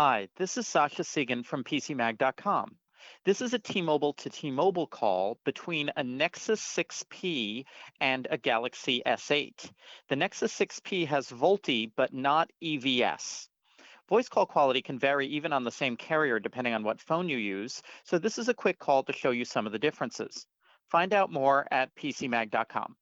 Hi, this is Sasha Segan from PCMag.com. This is a T-Mobile to T-Mobile call between a Nexus 6P and a Galaxy S8. The Nexus 6P has VoLTE, but not EVS. Voice call quality can vary even on the same carrier depending on what phone you use, so this is a quick call to show you some of the differences. Find out more at PCMag.com.